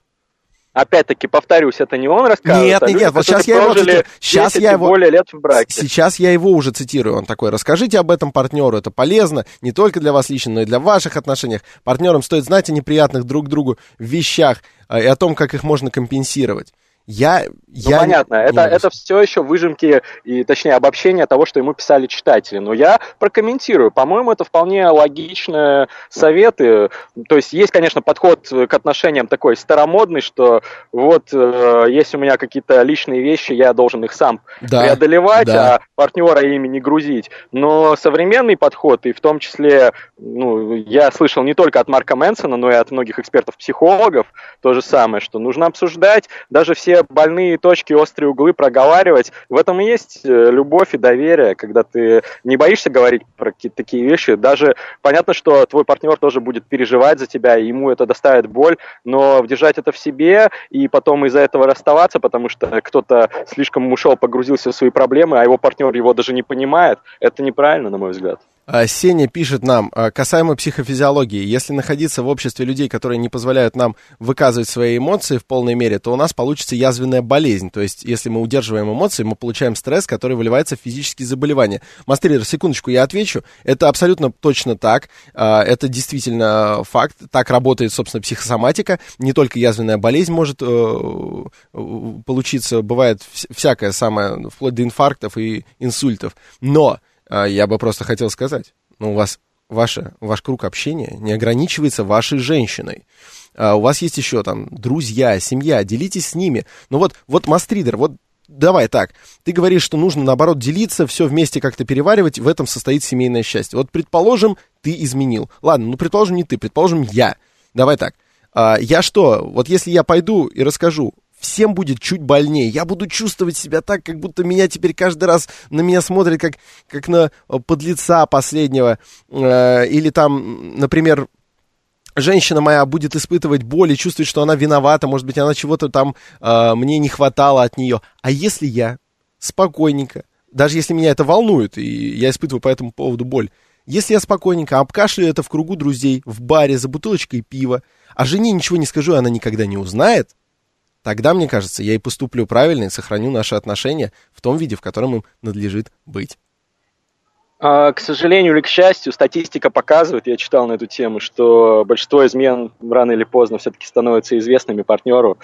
Опять-таки, повторюсь, это не он рассказывает. Нет, а нет, люди, нет, вот сейчас я его цитирую. Сейчас я его... более лет в браке. Сейчас я его уже цитирую. Он такой, расскажите об этом партнеру, это полезно не только для вас лично, но и для ваших отношениях. Партнерам стоит знать о неприятных друг другу вещах а, и о том, как их можно компенсировать. Я, ну, я понятно, не, это, не это все еще выжимки и, точнее, обобщение того, что ему писали читатели. Но я прокомментирую. По-моему, это вполне логичные советы. То есть есть, конечно, подход к отношениям такой старомодный, что вот э, есть у меня какие-то личные вещи, я должен их сам да, преодолевать, да. а партнера ими не грузить. Но современный подход, и в том числе, ну, я слышал не только от Марка Мэнсона, но и от многих экспертов-психологов то же самое, что нужно обсуждать даже все все больные точки, острые углы проговаривать. В этом и есть э, любовь и доверие, когда ты не боишься говорить про какие-то такие вещи. Даже понятно, что твой партнер тоже будет переживать за тебя, и ему это доставит боль, но держать это в себе и потом из-за этого расставаться, потому что кто-то слишком ушел, погрузился в свои проблемы, а его партнер его даже не понимает, это неправильно, на мой взгляд. А, Сеня пишет нам, а, касаемо психофизиологии, если находиться в обществе людей, которые не позволяют нам выказывать свои эмоции в полной мере, то у нас получится язвенная болезнь. То есть, если мы удерживаем эмоции, мы получаем стресс, который выливается в физические заболевания. Мастерир, секундочку, я отвечу. Это абсолютно точно так. А, это действительно факт. Так работает, собственно, психосоматика. Не только язвенная болезнь может э, получиться, бывает всякое самое, вплоть до инфарктов и инсультов. Но я бы просто хотел сказать, ну, у вас ваше, ваш круг общения не ограничивается вашей женщиной. А у вас есть еще там друзья, семья, делитесь с ними. Ну вот, вот мастридер, вот давай так, ты говоришь, что нужно, наоборот, делиться, все вместе как-то переваривать, в этом состоит семейное счастье. Вот, предположим, ты изменил. Ладно, ну, предположим, не ты, предположим, я. Давай так. А, я что, вот если я пойду и расскажу, всем будет чуть больнее. Я буду чувствовать себя так, как будто меня теперь каждый раз на меня смотрят как, как на э, подлеца последнего. Э, или там, например, женщина моя будет испытывать боль и чувствовать, что она виновата, может быть, она чего-то там э, мне не хватало от нее. А если я спокойненько, даже если меня это волнует, и я испытываю по этому поводу боль, если я спокойненько обкашляю это в кругу друзей, в баре, за бутылочкой пива, а жене ничего не скажу, и она никогда не узнает, Тогда, мне кажется, я и поступлю правильно и сохраню наши отношения в том виде, в котором им надлежит быть. А, к сожалению или к счастью, статистика показывает, я читал на эту тему, что большинство измен рано или поздно все-таки становятся известными партнеру.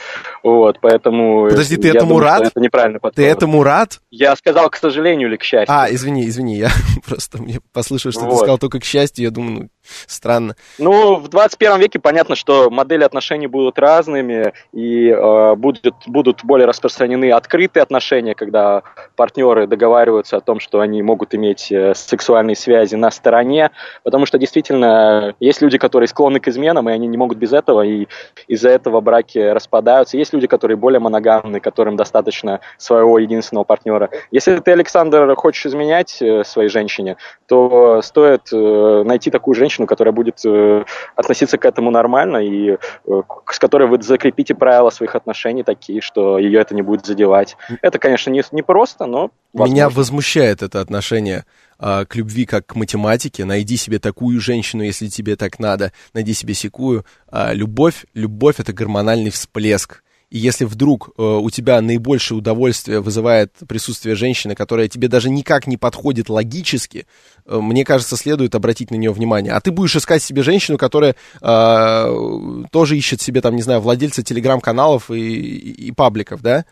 Вот, поэтому... Подожди, ты этому думаю, рад? Это неправильно подход. Ты этому рад? Я сказал, к сожалению или к счастью. А, извини, извини, я <laughs> просто мне послышал, что Вот. ты сказал только к счастью, я думаю, ну, странно. Ну, в 21 веке понятно, что модели отношений будут разными, и э, будут, будут более распространены открытые отношения, когда партнеры договариваются о том, что они могут иметь э, сексуальные связи на стороне, потому что действительно есть люди, которые склонны к изменам, и они не могут без этого, и из-за этого браки распадаются. Есть люди, которые более моногамны, которым достаточно своего единственного партнера. Если ты, Александр, хочешь изменять э, своей женщине, то стоит э, найти такую женщину, которая будет э, относиться к этому нормально и э, с которой вы закрепите правила своих отношений такие, что ее это не будет задевать. Это, конечно, не, не просто, но Меня возможно. возмущает это отношение а, к любви как к математике. Найди себе такую женщину, если тебе так надо. Найди себе секую. А, любовь, любовь это гормональный всплеск. И если вдруг э, у тебя наибольшее удовольствие вызывает присутствие женщины, которая тебе даже никак не подходит логически, э, мне кажется, следует обратить на нее внимание. А ты будешь искать себе женщину, которая э, тоже ищет себе, там, не знаю, владельца телеграм-каналов и, и- и пабликов, да?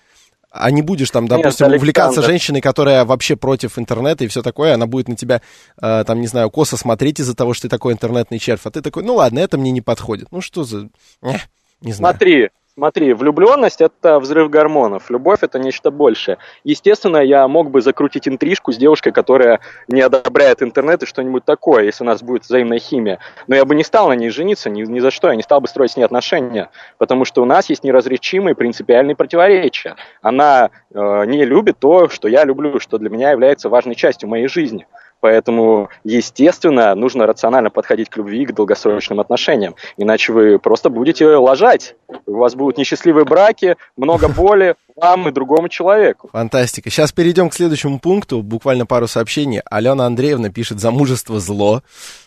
А не будешь там, Нет, допустим, увлекаться Александр. женщиной, которая вообще против интернета и все такое, она будет на тебя, э, там, не знаю, косо смотреть из-за того, что ты такой интернетный червь, а ты такой, ну ладно, это мне не подходит. Ну что за... Эх, не знаю. Смотри, смотри, влюбленность это взрыв гормонов, любовь это нечто большее. Естественно, я мог бы закрутить интрижку с девушкой, которая не одобряет интернет и что-нибудь такое, если у нас будет взаимная химия. Но я бы не стал на ней жениться, ни, ни за что, я не стал бы строить с ней отношения, потому что у нас есть неразрешимые принципиальные противоречия. Она э, не любит то, что я люблю, что для меня является важной частью моей жизни. Поэтому, естественно, нужно рационально подходить к любви и к долгосрочным отношениям. Иначе вы просто будете лажать. У вас будут несчастливые браки, много боли <laughs> вам и другому человеку. Фантастика. Сейчас перейдем к следующему пункту. Буквально пару сообщений. Алена Андреевна пишет «Замужество зло».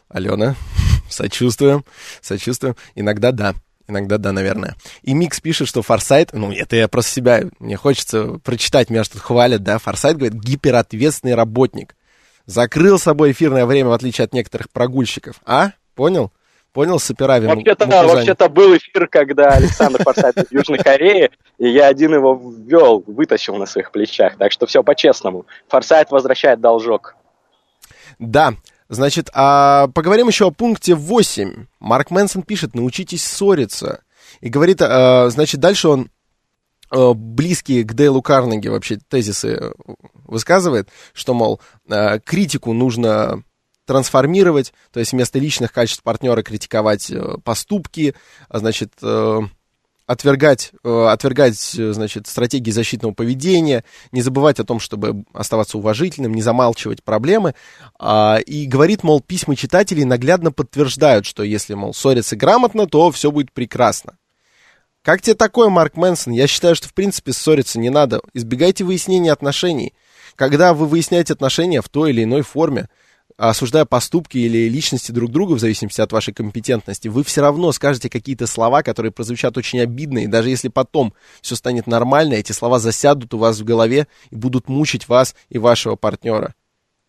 Алена, <laughs> сочувствуем, сочувствуем. Иногда да. Иногда да, наверное. И Микс пишет, что Форсайт, ну, это я просто себя, мне хочется прочитать, меня что тут хвалят, да, Форсайт говорит, гиперответственный работник. Закрыл собой эфирное время, в отличие от некоторых прогульщиков. А? Понял? Понял, Саперави? Вообще-то, Мукузани? вообще-то был эфир, когда Александр Форсайт из Южной Кореи, и я один его ввел, вытащил на своих плечах. Так что все по-честному. Форсайт возвращает должок. Да, значит, а поговорим еще о пункте 8. Марк Мэнсон пишет, научитесь ссориться. И говорит, а, значит, дальше он а, близкие к Дейлу Карнеги вообще тезисы э, высказывает, что, мол, а, критику нужно трансформировать, то есть вместо личных качеств партнера критиковать э, поступки, а, значит, э, отвергать, э, отвергать, э, значит, стратегии защитного поведения, не забывать о том, чтобы оставаться уважительным, не замалчивать проблемы. А, И говорит, мол, письма читателей наглядно подтверждают, что если, мол, ссориться грамотно, то все будет прекрасно. Как тебе такое, Марк Мэнсон? Я считаю, что, в принципе, ссориться не надо. Избегайте выяснения отношений. Когда вы выясняете отношения в той или иной форме, осуждая поступки или личности друг друга, в зависимости от вашей компетентности, вы все равно скажете какие-то слова, которые прозвучат очень обидно, и даже если потом все станет нормально, эти слова засядут у вас в голове и будут мучить вас и вашего партнера.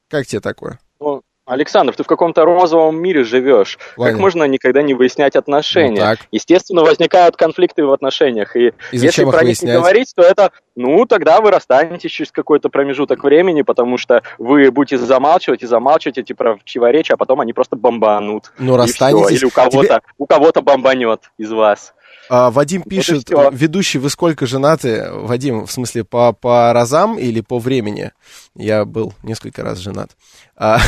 Как тебе такое? Ну, Александр, ты в каком-то розовом мире живешь. Ладно. Как можно никогда не выяснять отношения? Ну, так. Естественно, возникают конфликты в отношениях. И, И если про них выяснять? не говорить, то это, ну, тогда вы расстанетесь через какой-то промежуток времени, потому что вы будете замалчивать и замалчивать эти противоречия, а потом они просто бомбанут. Ну, расстанетесь. всё. Или у кого-то, у кого-то бомбанет из вас. А, Вадим и пишет, ведущий, вы сколько женаты? Вадим, в смысле, по, по разам или по времени? Я был несколько раз женат. А,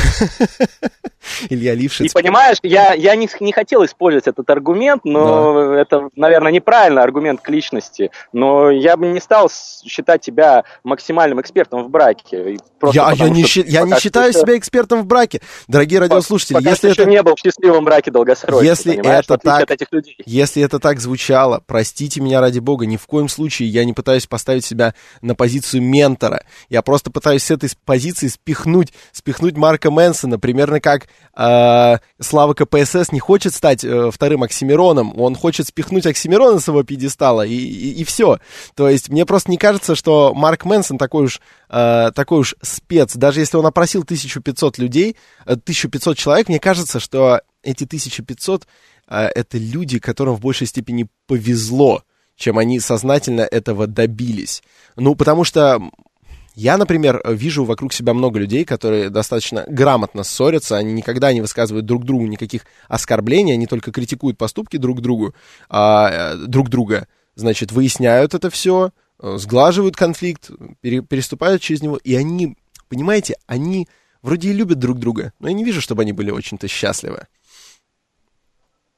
<laughs> Илья И Лившиц. понимаешь, я, я не, не хотел использовать этот аргумент, но это, наверное, неправильный аргумент к личности. Но я бы не стал считать тебя максимальным экспертом в браке. И Я, я не, что я не считаю что себя экспертом в браке. Дорогие радиослушатели, пока если это, не был в счастливом браке долгосрочно, Если это так- если это так звучит, звучало, простите меня ради бога, ни в коем случае я не пытаюсь поставить себя на позицию ментора. Я просто пытаюсь с этой позиции спихнуть, спихнуть Марка Мэнсона, примерно как э, Слава КПСС не хочет стать э, вторым Оксимироном, он хочет спихнуть Оксимирона с его пьедестала, и, и, и все. То есть мне просто не кажется, что Марк Мэнсон такой уж, э, такой уж спец. Даже если он опросил 1500 людей, 1500 э, человек, мне кажется, что эти 1500 а, это люди, которым в большей степени повезло, чем они сознательно этого добились. Ну, потому что я, например, вижу вокруг себя много людей, которые достаточно грамотно ссорятся, они никогда не высказывают друг другу никаких оскорблений, они только критикуют поступки друг другу, а, друг друга, значит, выясняют это все, сглаживают конфликт, пере, переступают через него, и они, понимаете, они вроде и любят друг друга, но я не вижу, чтобы они были очень-то счастливы.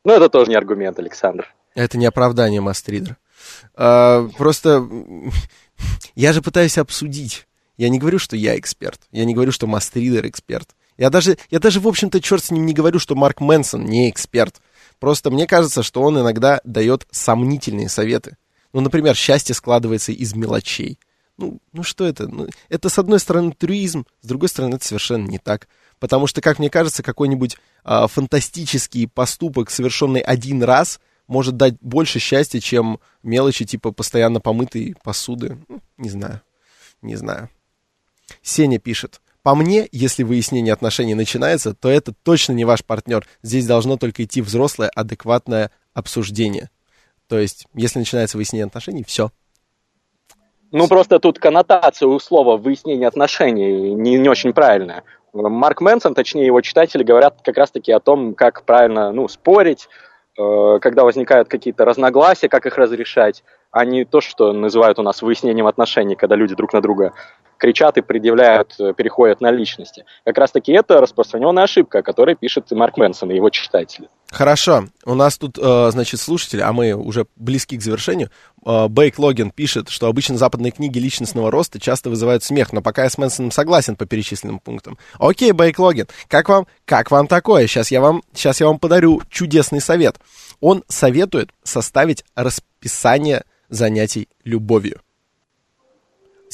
Ну, это тоже не аргумент, Александр. Это не оправдание, Мастридер. А, просто <laughs> я же пытаюсь обсудить. Я не говорю, что я эксперт. Я не говорю, что Мастридер эксперт. Я даже, я даже, в общем-то, черт с ним не говорю, что Марк Мэнсон не эксперт. Просто мне кажется, что он иногда дает сомнительные советы. Ну, например, счастье складывается из мелочей. Ну, ну что это? Ну, это, с одной стороны, туризм, с другой стороны, это совершенно не так. Потому что, как мне кажется, какой-нибудь а, фантастический поступок, совершенный один раз, может дать больше счастья, чем мелочи типа постоянно помытой посуды. Ну, не знаю. Не знаю. Сеня пишет. По мне, если выяснение отношений начинается, то это точно не ваш партнер. Здесь должно только идти взрослое, адекватное обсуждение. То есть, если начинается выяснение отношений, все. Ну, просто тут коннотация у слова выяснение отношений не, не очень правильная. Марк Мэнсон, точнее его читатели, говорят как раз-таки о том, как правильно ну, спорить, э, когда возникают какие-то разногласия, как их разрешать, а не то, что называют у нас выяснением отношений, когда люди друг на друга кричат и предъявляют, э, переходят на личности. Как раз-таки это распространенная ошибка, о которой пишет Марк Мэнсон и его читатели. Хорошо. У нас тут, э, значит, слушатели, а мы уже близки к завершению. Э, Бейк Логин пишет, что обычно западные книги личностного роста часто вызывают смех, но пока я с Мэнсоном согласен по перечисленным пунктам. Окей, Бейк Логин, как вам, как вам такое? Сейчас я вам, сейчас я вам подарю чудесный совет. Он советует составить расписание занятий любовью.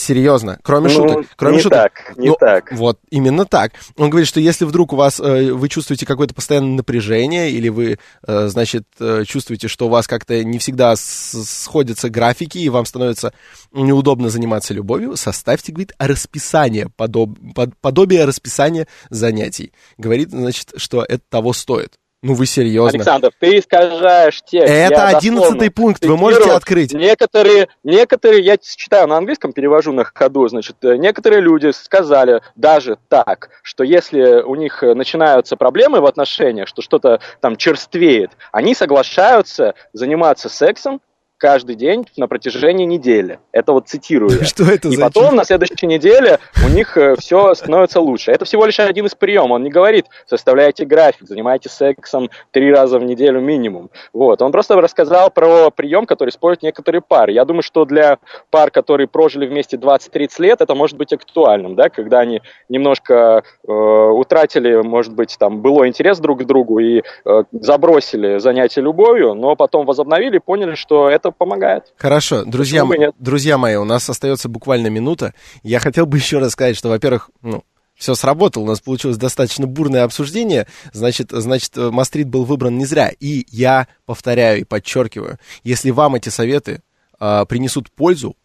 Серьезно, кроме ну, шуток. Кроме не шуток. так, не ну, так. Вот, именно так. Он говорит, что если вдруг у вас, э, вы чувствуете какое-то постоянное напряжение, или вы, э, значит, э, чувствуете, что у вас как-то не всегда сходятся графики, и вам становится неудобно заниматься любовью, составьте, говорит, расписание, подоб, под, подобие расписания занятий. Говорит, значит, что это того стоит. Ну вы серьезно? Александр, ты искажаешь текст. Это одиннадцатый пункт, вы можете открыть. Некоторые, некоторые, я читаю на английском, перевожу на ходу, значит, э, некоторые люди сказали даже так, что если у них начинаются проблемы в отношениях, что что-то там черствеет, они соглашаются заниматься сексом каждый день на протяжении недели. Это вот цитирую. <laughs> Что это И за потом чушь? на следующей неделе у них э, все становится лучше. Это всего лишь один из приемов. Он не говорит, составляйте график, занимайтесь сексом три раза в неделю минимум. Вот. Он просто рассказал про прием, который используют некоторые пары. Я думаю, что для пар, которые прожили вместе 20-30 лет, это может быть актуальным, да, когда они немножко э, утратили, может быть, там, было интерес друг к другу и э, забросили занятие любовью, но потом возобновили и поняли, что это помогает. Хорошо, друзья, друзья мои, у нас остается буквально минута. Я хотел бы еще раз сказать, что, во-первых, ну, все сработало, у нас получилось достаточно бурное обсуждение, значит, значит, Мастрит был выбран не зря. И я повторяю и подчеркиваю, если вам эти советы э, принесут пользу,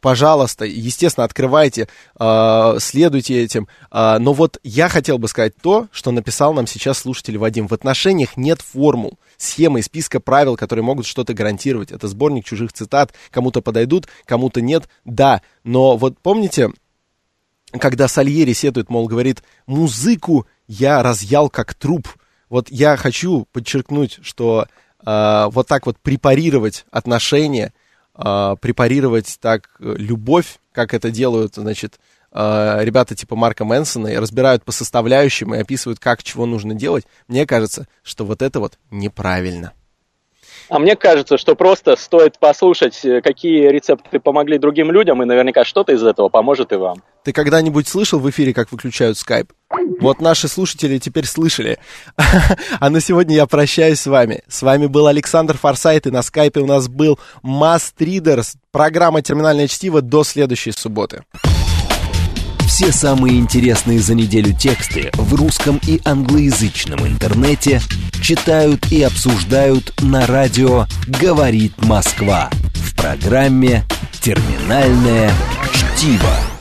пожалуйста, естественно, открывайте, э, следуйте этим. Э, но вот я хотел бы сказать то, что написал нам сейчас слушатель Вадим. В отношениях нет формул, схемы и списка правил, которые могут что-то гарантировать. Это сборник чужих цитат. Кому-то подойдут, кому-то нет. Да, но вот помните, когда Сальери сетует, мол, говорит, музыку я разъял как труп. Вот я хочу подчеркнуть, что э, вот так вот препарировать отношения – э, препарировать так э, любовь, как это делают, значит, э, ребята типа Марка Мэнсона, разбирают по составляющим и описывают, как чего нужно делать, мне кажется, что вот это вот неправильно. А мне кажется, что просто стоит послушать, э, какие рецепты помогли другим людям, и наверняка что-то из этого поможет и вам. Ты когда-нибудь слышал в эфире, как выключают скайп? Вот наши слушатели теперь слышали. <laughs> А на сегодня я прощаюсь с вами. С вами был Александр Форсайт, и на скайпе у нас был Must Readers, программа «Терминальное чтиво» до следующей субботы. Все самые интересные за неделю тексты в русском и англоязычном интернете читают и обсуждают на радио «Говорит Москва» в программе «Терминальное чтиво».